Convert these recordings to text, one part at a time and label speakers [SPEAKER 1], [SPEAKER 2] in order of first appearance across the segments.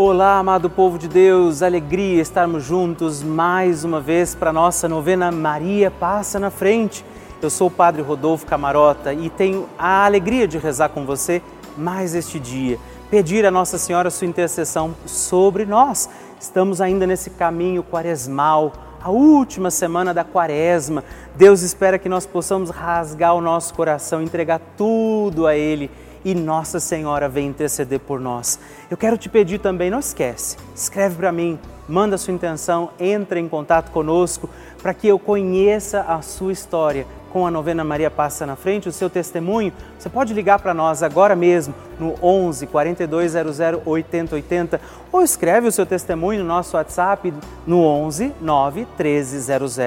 [SPEAKER 1] Olá, amado povo de Deus, alegria estarmos juntos mais uma vez para nossa novena Maria Passa na Frente. Eu sou o Padre Rodolfo Camarota e tenho a alegria de rezar com você mais este dia, pedir a Nossa Senhora sua intercessão sobre nós. Estamos ainda nesse caminho quaresmal, a última semana da quaresma. Deus espera que nós possamos rasgar o nosso coração, entregar tudo a Ele e Nossa Senhora vem interceder por nós. Eu quero te pedir também, não esquece, escreve para mim, manda sua intenção, entre em contato conosco para que eu conheça a sua história com a novena Maria Passa na Frente, o seu testemunho. Você pode ligar para nós agora mesmo no 11 4200 8080 ou escreve o seu testemunho no nosso WhatsApp no 11 9 1300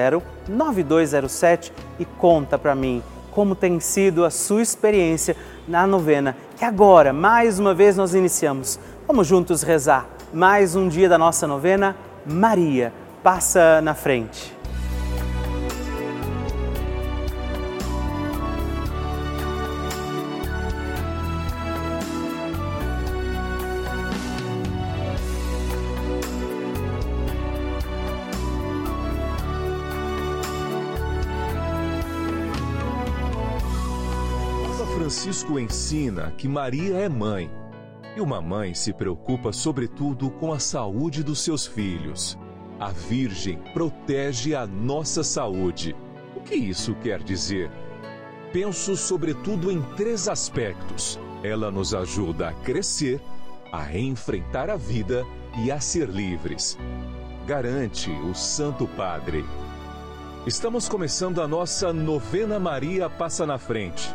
[SPEAKER 1] 9207 e conta para mim como tem sido a sua experiência na novena, que agora, mais uma vez, nós iniciamos. Vamos juntos rezar mais um dia da nossa novena. Maria, passa na frente.
[SPEAKER 2] Ensina que Maria é mãe e uma mãe se preocupa sobretudo com a saúde dos seus filhos. A Virgem protege a nossa saúde. O que isso quer dizer? Penso sobretudo em três aspectos. Ela nos ajuda a crescer, a enfrentar a vida e a ser livres. Garante o Santo Padre. Estamos começando a nossa novena Maria Passa na Frente.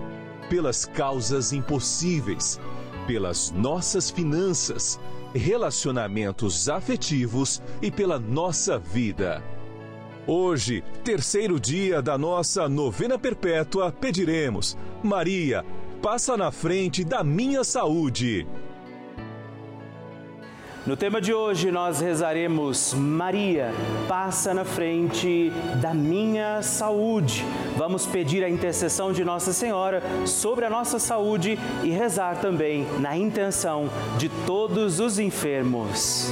[SPEAKER 2] pelas causas impossíveis, pelas nossas finanças, relacionamentos afetivos e pela nossa vida. Hoje, terceiro dia da nossa novena perpétua, pediremos: Maria, passa na frente da minha saúde.
[SPEAKER 1] No tema de hoje nós rezaremos Maria, passa na frente da minha saúde. Vamos pedir a intercessão de Nossa Senhora sobre a nossa saúde e rezar também na intenção de todos os enfermos.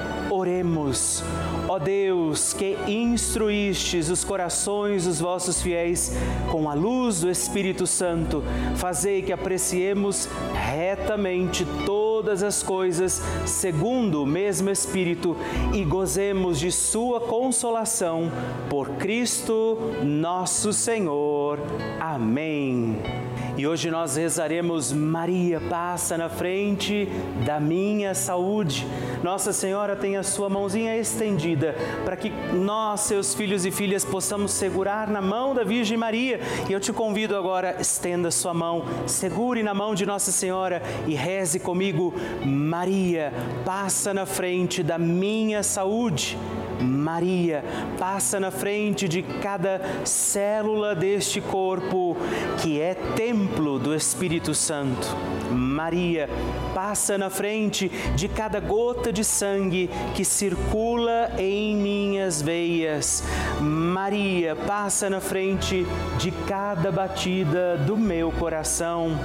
[SPEAKER 1] Oremos. Ó Deus, que instruístes os corações dos vossos fiéis com a luz do Espírito Santo, fazei que apreciemos retamente todas as coisas segundo o mesmo Espírito e gozemos de Sua consolação por Cristo nosso Senhor. Amém. E hoje nós rezaremos Maria passa na frente da minha saúde. Nossa Senhora tem a sua mãozinha estendida para que nós, seus filhos e filhas, possamos segurar na mão da Virgem Maria. E eu te convido agora, estenda sua mão, segure na mão de Nossa Senhora e reze comigo: Maria passa na frente da minha saúde. Maria passa na frente de cada célula deste corpo que é templo do Espírito Santo. Maria passa na frente de cada gota de sangue que circula em minhas veias. Maria passa na frente de cada batida do meu coração.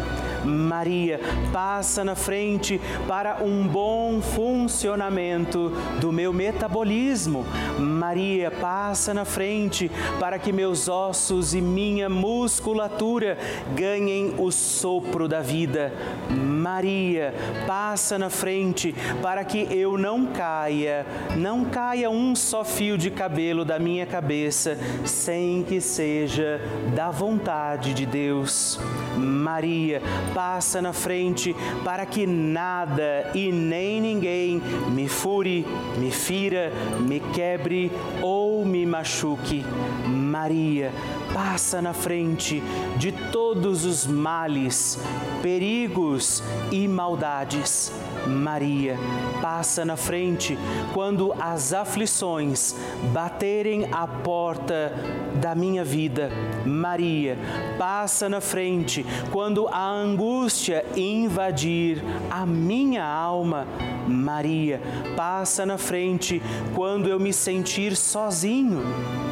[SPEAKER 1] Maria passa na frente para um bom funcionamento do meu metabolismo. Maria passa na frente para que meus ossos e minha musculatura ganhem o sopro da vida. Maria, passa na frente para que eu não caia, não caia um só fio de cabelo da minha cabeça sem que seja da vontade de Deus. Maria, passa na frente para que nada e nem ninguém me fure, me fira, me quebre ou me machuque. Maria, passa na frente de todos os males, perigos e maldades. Maria, passa na frente quando as aflições baterem a porta da minha vida. Maria, passa na frente quando a angústia invadir a minha alma. Maria, passa na frente quando eu me sentir sozinho.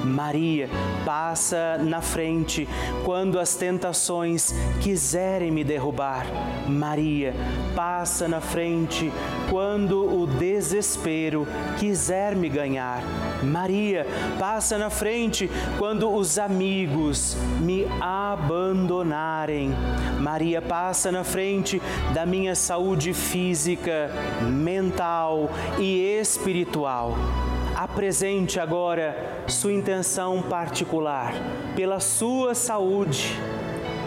[SPEAKER 1] Maria, passa na frente quando as tentações quiserem me derrubar. Maria, passa na frente quando o desespero quiser me ganhar. Maria, passa na frente quando os amigos me abandonarem. Maria, passa na frente da minha saúde física, mental e espiritual apresente agora sua intenção particular pela sua saúde,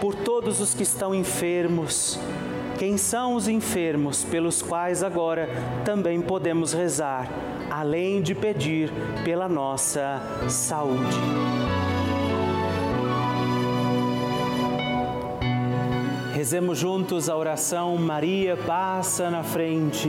[SPEAKER 1] por todos os que estão enfermos. Quem são os enfermos pelos quais agora também podemos rezar, além de pedir pela nossa saúde. Rezemos juntos a oração Maria passa na frente.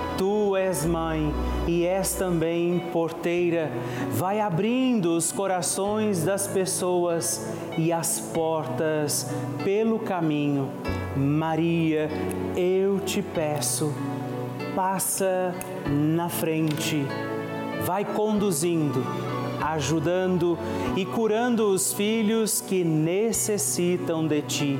[SPEAKER 1] Tu és mãe e és também porteira. Vai abrindo os corações das pessoas e as portas pelo caminho. Maria, eu te peço, passa na frente, vai conduzindo, ajudando e curando os filhos que necessitam de ti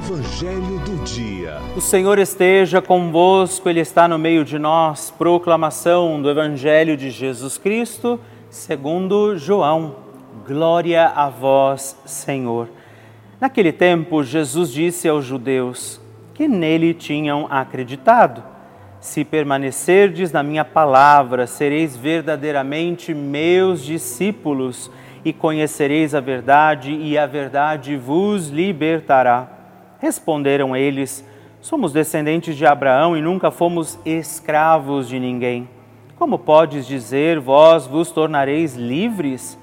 [SPEAKER 2] Evangelho do Dia.
[SPEAKER 1] O Senhor esteja convosco, Ele está no meio de nós. Proclamação do Evangelho de Jesus Cristo, segundo João. Glória a vós, Senhor. Naquele tempo, Jesus disse aos judeus que nele tinham acreditado: Se permanecerdes na minha palavra, sereis verdadeiramente meus discípulos e conhecereis a verdade, e a verdade vos libertará. Responderam eles: Somos descendentes de Abraão e nunca fomos escravos de ninguém. Como podes dizer, vós vos tornareis livres?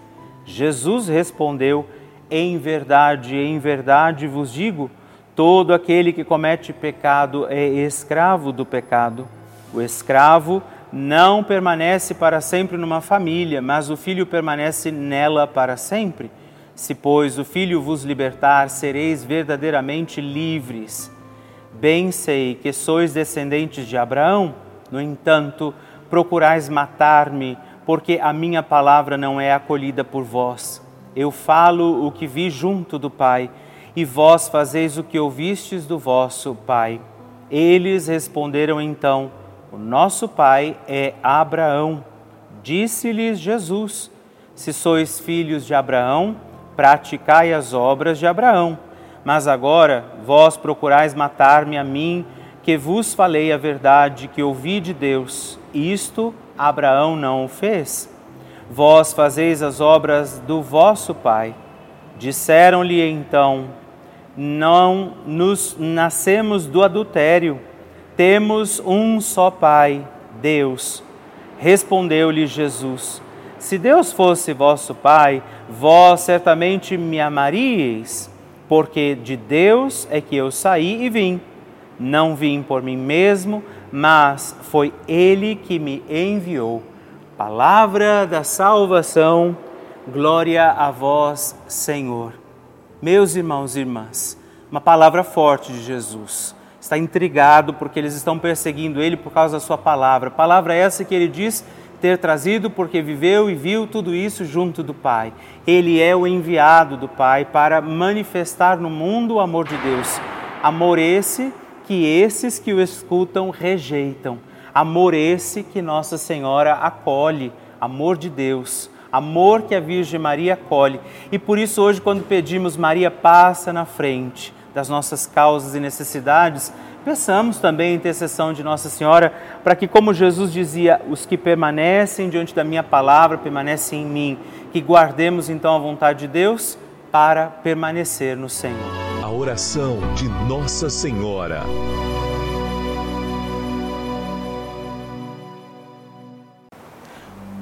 [SPEAKER 1] Jesus respondeu: Em verdade, em verdade vos digo, todo aquele que comete pecado é escravo do pecado. O escravo não permanece para sempre numa família, mas o filho permanece nela para sempre. Se, pois, o Filho vos libertar, sereis verdadeiramente livres. Bem sei que sois descendentes de Abraão, no entanto, procurais matar-me, porque a minha palavra não é acolhida por vós. Eu falo o que vi junto do Pai, e vós fazeis o que ouvistes do vosso Pai. Eles responderam então: O nosso Pai é Abraão. Disse-lhes Jesus: Se sois filhos de Abraão, praticai as obras de Abraão. Mas agora vós procurais matar-me a mim, que vos falei a verdade que ouvi de Deus. Isto Abraão não o fez. Vós fazeis as obras do vosso pai. Disseram-lhe então: Não nos nascemos do adultério. Temos um só pai, Deus. Respondeu-lhe Jesus: Se Deus fosse vosso pai, vós certamente me amaríeis, porque de Deus é que eu saí e vim. Não vim por mim mesmo, mas foi Ele que me enviou. Palavra da salvação, glória a vós, Senhor. Meus irmãos e irmãs, uma palavra forte de Jesus. Está intrigado porque eles estão perseguindo ele por causa da sua palavra. Palavra essa que ele diz ter trazido porque viveu e viu tudo isso junto do Pai. Ele é o enviado do Pai para manifestar no mundo o amor de Deus. Amor esse que esses que o escutam rejeitam. Amor esse que Nossa Senhora acolhe, amor de Deus, amor que a Virgem Maria acolhe. E por isso hoje quando pedimos Maria passa na frente das nossas causas e necessidades, peçamos também a intercessão de Nossa Senhora para que como Jesus dizia, os que permanecem diante da minha palavra permanecem em mim, que guardemos então a vontade de Deus para permanecer no Senhor
[SPEAKER 2] a oração de Nossa Senhora.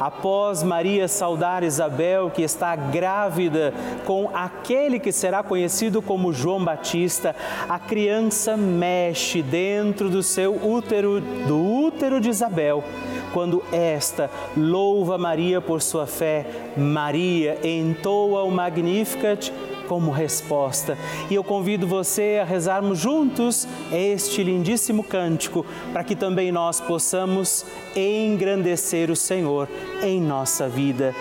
[SPEAKER 1] Após Maria saudar Isabel, que está grávida com aquele que será conhecido como João Batista, a criança mexe dentro do seu útero, do útero de Isabel. Quando esta louva Maria por sua fé, Maria entoa o Magnificat como resposta. E eu convido você a rezarmos juntos este lindíssimo cântico, para que também nós possamos engrandecer o Senhor em nossa vida.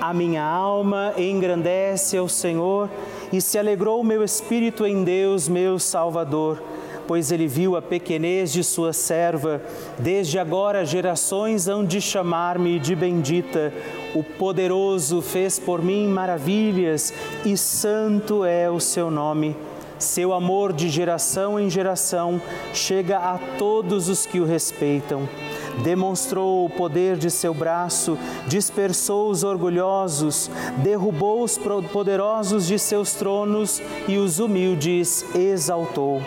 [SPEAKER 1] A minha alma engrandece ao Senhor e se alegrou o meu espírito em Deus, meu Salvador pois ele viu a pequenez de sua serva. Desde agora gerações hão de chamar-me de bendita. O poderoso fez por mim maravilhas e santo é o seu nome. Seu amor de geração em geração chega a todos os que o respeitam. Demonstrou o poder de seu braço, dispersou os orgulhosos, derrubou os poderosos de seus tronos e os humildes exaltou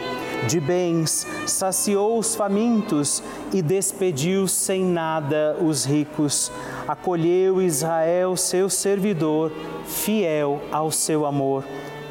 [SPEAKER 1] de bens, saciou os famintos e despediu sem nada os ricos. Acolheu Israel, seu servidor, fiel ao seu amor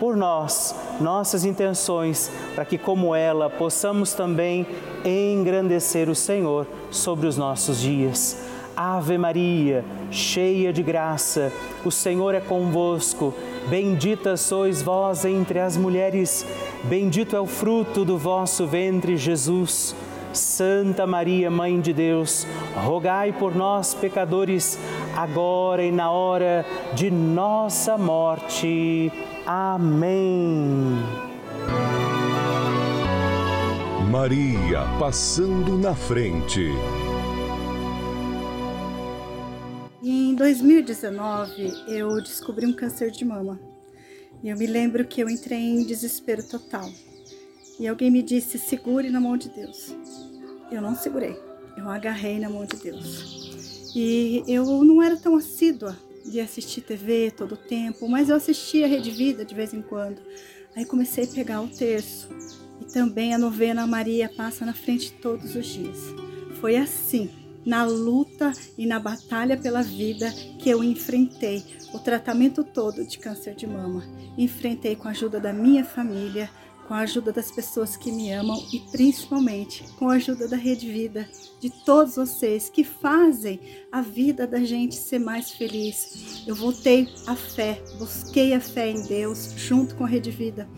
[SPEAKER 1] por nós, nossas intenções, para que, como ela, possamos também engrandecer o Senhor sobre os nossos dias. Ave Maria, cheia de graça, o Senhor é convosco. Bendita sois vós entre as mulheres, bendito é o fruto do vosso ventre, Jesus. Santa Maria, Mãe de Deus, rogai por nós, pecadores, agora e na hora de nossa morte. Amém.
[SPEAKER 2] Maria passando na frente.
[SPEAKER 3] Em 2019, eu descobri um câncer de mama. E eu me lembro que eu entrei em desespero total. E alguém me disse: segure na mão de Deus. Eu não segurei, eu agarrei na mão de Deus. E eu não era tão assídua de assistir TV todo o tempo, mas eu assistia Rede Vida de vez em quando. Aí comecei a pegar o terço e também a novena Maria passa na frente todos os dias. Foi assim na luta e na batalha pela vida que eu enfrentei o tratamento todo de câncer de mama. Enfrentei com a ajuda da minha família, com a ajuda das pessoas que me amam e principalmente com a ajuda da Rede Vida, de todos vocês que fazem a vida da gente ser mais feliz. Eu voltei à fé, busquei a fé em Deus junto com a Rede Vida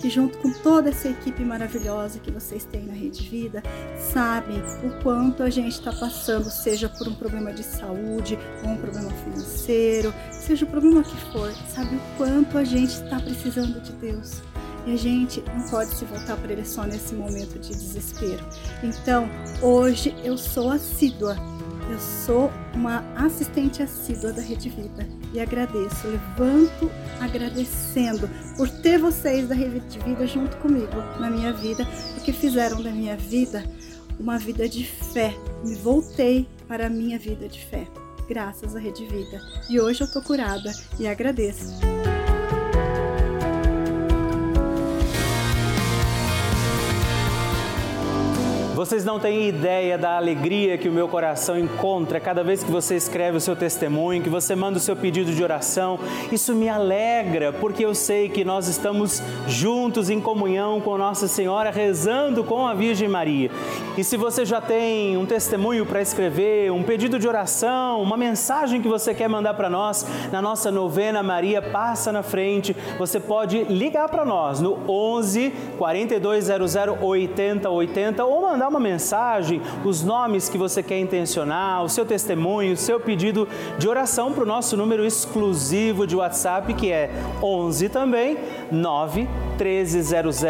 [SPEAKER 3] que junto com toda essa equipe maravilhosa que vocês têm na Rede Vida, sabem o quanto a gente está passando, seja por um problema de saúde ou um problema financeiro, seja o problema que for, sabe o quanto a gente está precisando de Deus. E a gente não pode se voltar para Ele só nesse momento de desespero. Então, hoje eu sou assídua. Eu sou uma assistente assídua da Rede Vida e agradeço, levanto agradecendo por ter vocês da Rede Vida junto comigo na minha vida, porque fizeram da minha vida uma vida de fé. Me voltei para a minha vida de fé, graças à Rede Vida. E hoje eu tô curada e agradeço.
[SPEAKER 1] Vocês não têm ideia da alegria que o meu coração encontra cada vez que você escreve o seu testemunho, que você manda o seu pedido de oração. Isso me alegra, porque eu sei que nós estamos juntos em comunhão com Nossa Senhora, rezando com a Virgem Maria. E se você já tem um testemunho para escrever, um pedido de oração, uma mensagem que você quer mandar para nós, na nossa novena Maria Passa na Frente, você pode ligar para nós no 11 4200 8080 ou mandar uma mensagem, os nomes que você quer intencionar, o seu testemunho, o seu pedido de oração para o nosso número exclusivo de WhatsApp, que é 11 também 9 1300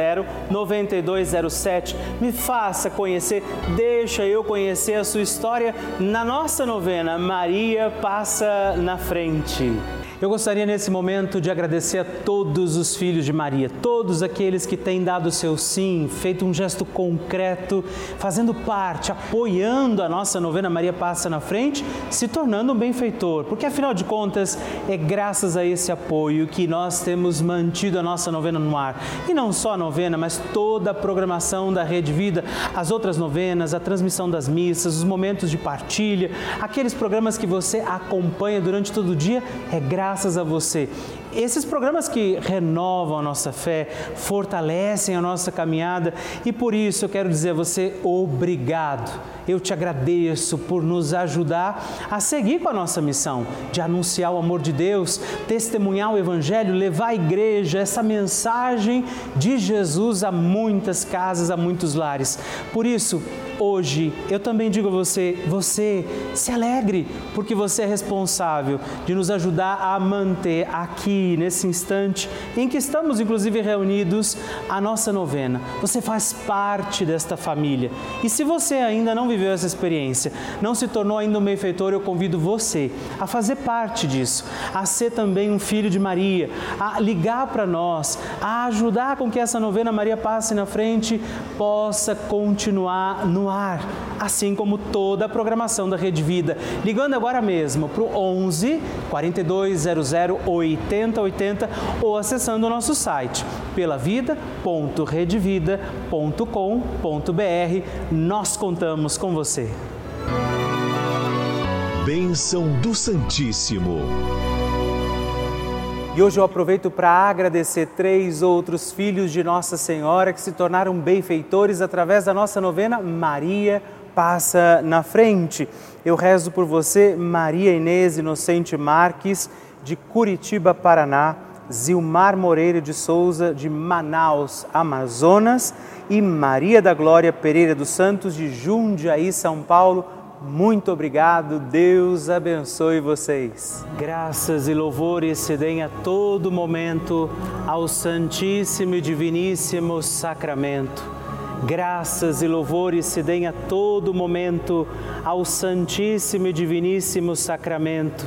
[SPEAKER 1] 9207. Me faça conhecer, deixa eu conhecer a sua história na nossa novena Maria Passa na Frente. Eu gostaria nesse momento de agradecer a todos os filhos de Maria, todos aqueles que têm dado seu sim, feito um gesto concreto, fazendo parte, apoiando a nossa novena Maria Passa na Frente, se tornando um benfeitor, porque afinal de contas é graças a esse apoio que nós temos mantido a nossa novena no ar. E não só a novena, mas toda a programação da Rede Vida, as outras novenas, a transmissão das missas, os momentos de partilha, aqueles programas que você acompanha durante todo o dia, é graças graças a você. Esses programas que renovam a nossa fé, fortalecem a nossa caminhada e por isso eu quero dizer a você obrigado. Eu te agradeço por nos ajudar a seguir com a nossa missão de anunciar o amor de Deus, testemunhar o Evangelho, levar à igreja essa mensagem de Jesus a muitas casas, a muitos lares. Por isso, hoje eu também digo a você: você se alegre, porque você é responsável de nos ajudar a manter aqui nesse instante em que estamos, inclusive, reunidos, a nossa novena. Você faz parte desta família. E se você ainda não viveu essa experiência, não se tornou ainda um benfeitor, eu convido você a fazer parte disso, a ser também um filho de Maria, a ligar para nós, a ajudar com que essa novena Maria passe na frente possa continuar no ar, assim como toda a programação da Rede Vida. Ligando agora mesmo para o 11 4200 80 8080 ou acessando o nosso site pelavida.redvida.com.br. Nós contamos com você.
[SPEAKER 2] Bênção do Santíssimo.
[SPEAKER 1] E hoje eu aproveito para agradecer três outros filhos de Nossa Senhora que se tornaram benfeitores através da nossa novena Maria Passa na Frente. Eu rezo por você, Maria Inês Inocente Marques de Curitiba, Paraná, Zilmar Moreira de Souza, de Manaus, Amazonas, e Maria da Glória Pereira dos Santos, de Jundiaí, São Paulo. Muito obrigado, Deus abençoe vocês. Graças e louvores se deem a todo momento ao Santíssimo e Diviníssimo Sacramento. Graças e louvores se deem a todo momento ao Santíssimo e Diviníssimo Sacramento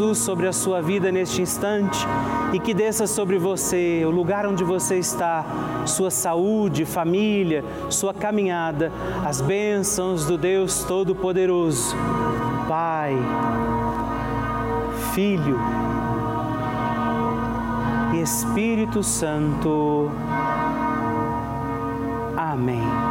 [SPEAKER 1] Jesus sobre a sua vida neste instante e que desça sobre você, o lugar onde você está, sua saúde, família, sua caminhada, as bênçãos do Deus Todo-Poderoso. Pai, Filho e Espírito Santo. Amém.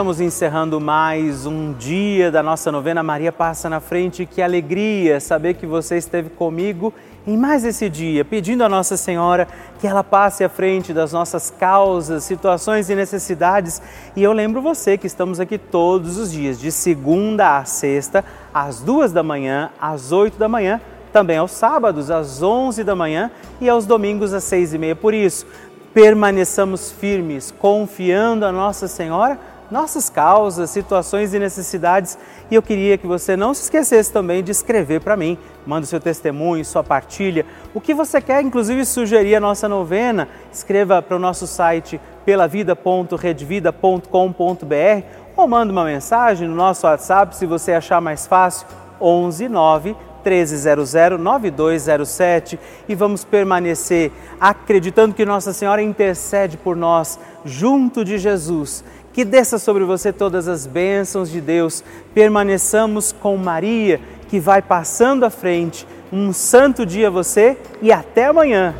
[SPEAKER 1] Estamos encerrando mais um dia da nossa novena Maria Passa na Frente. Que alegria saber que você esteve comigo em mais esse dia, pedindo a Nossa Senhora que ela passe à frente das nossas causas, situações e necessidades. E eu lembro você que estamos aqui todos os dias, de segunda a sexta, às duas da manhã, às oito da manhã, também aos sábados, às onze da manhã e aos domingos, às seis e meia. Por isso, permaneçamos firmes, confiando a Nossa Senhora nossas causas, situações e necessidades. E eu queria que você não se esquecesse também de escrever para mim. Manda seu testemunho, sua partilha, o que você quer, inclusive sugerir a nossa novena. Escreva para o nosso site pelavida.redvida.com.br ou manda uma mensagem no nosso WhatsApp se você achar mais fácil, 11 9 1300 9207 e vamos permanecer acreditando que Nossa Senhora intercede por nós junto de Jesus que desça sobre você todas as bênçãos de Deus. Permaneçamos com Maria, que vai passando à frente. Um santo dia a você e até amanhã.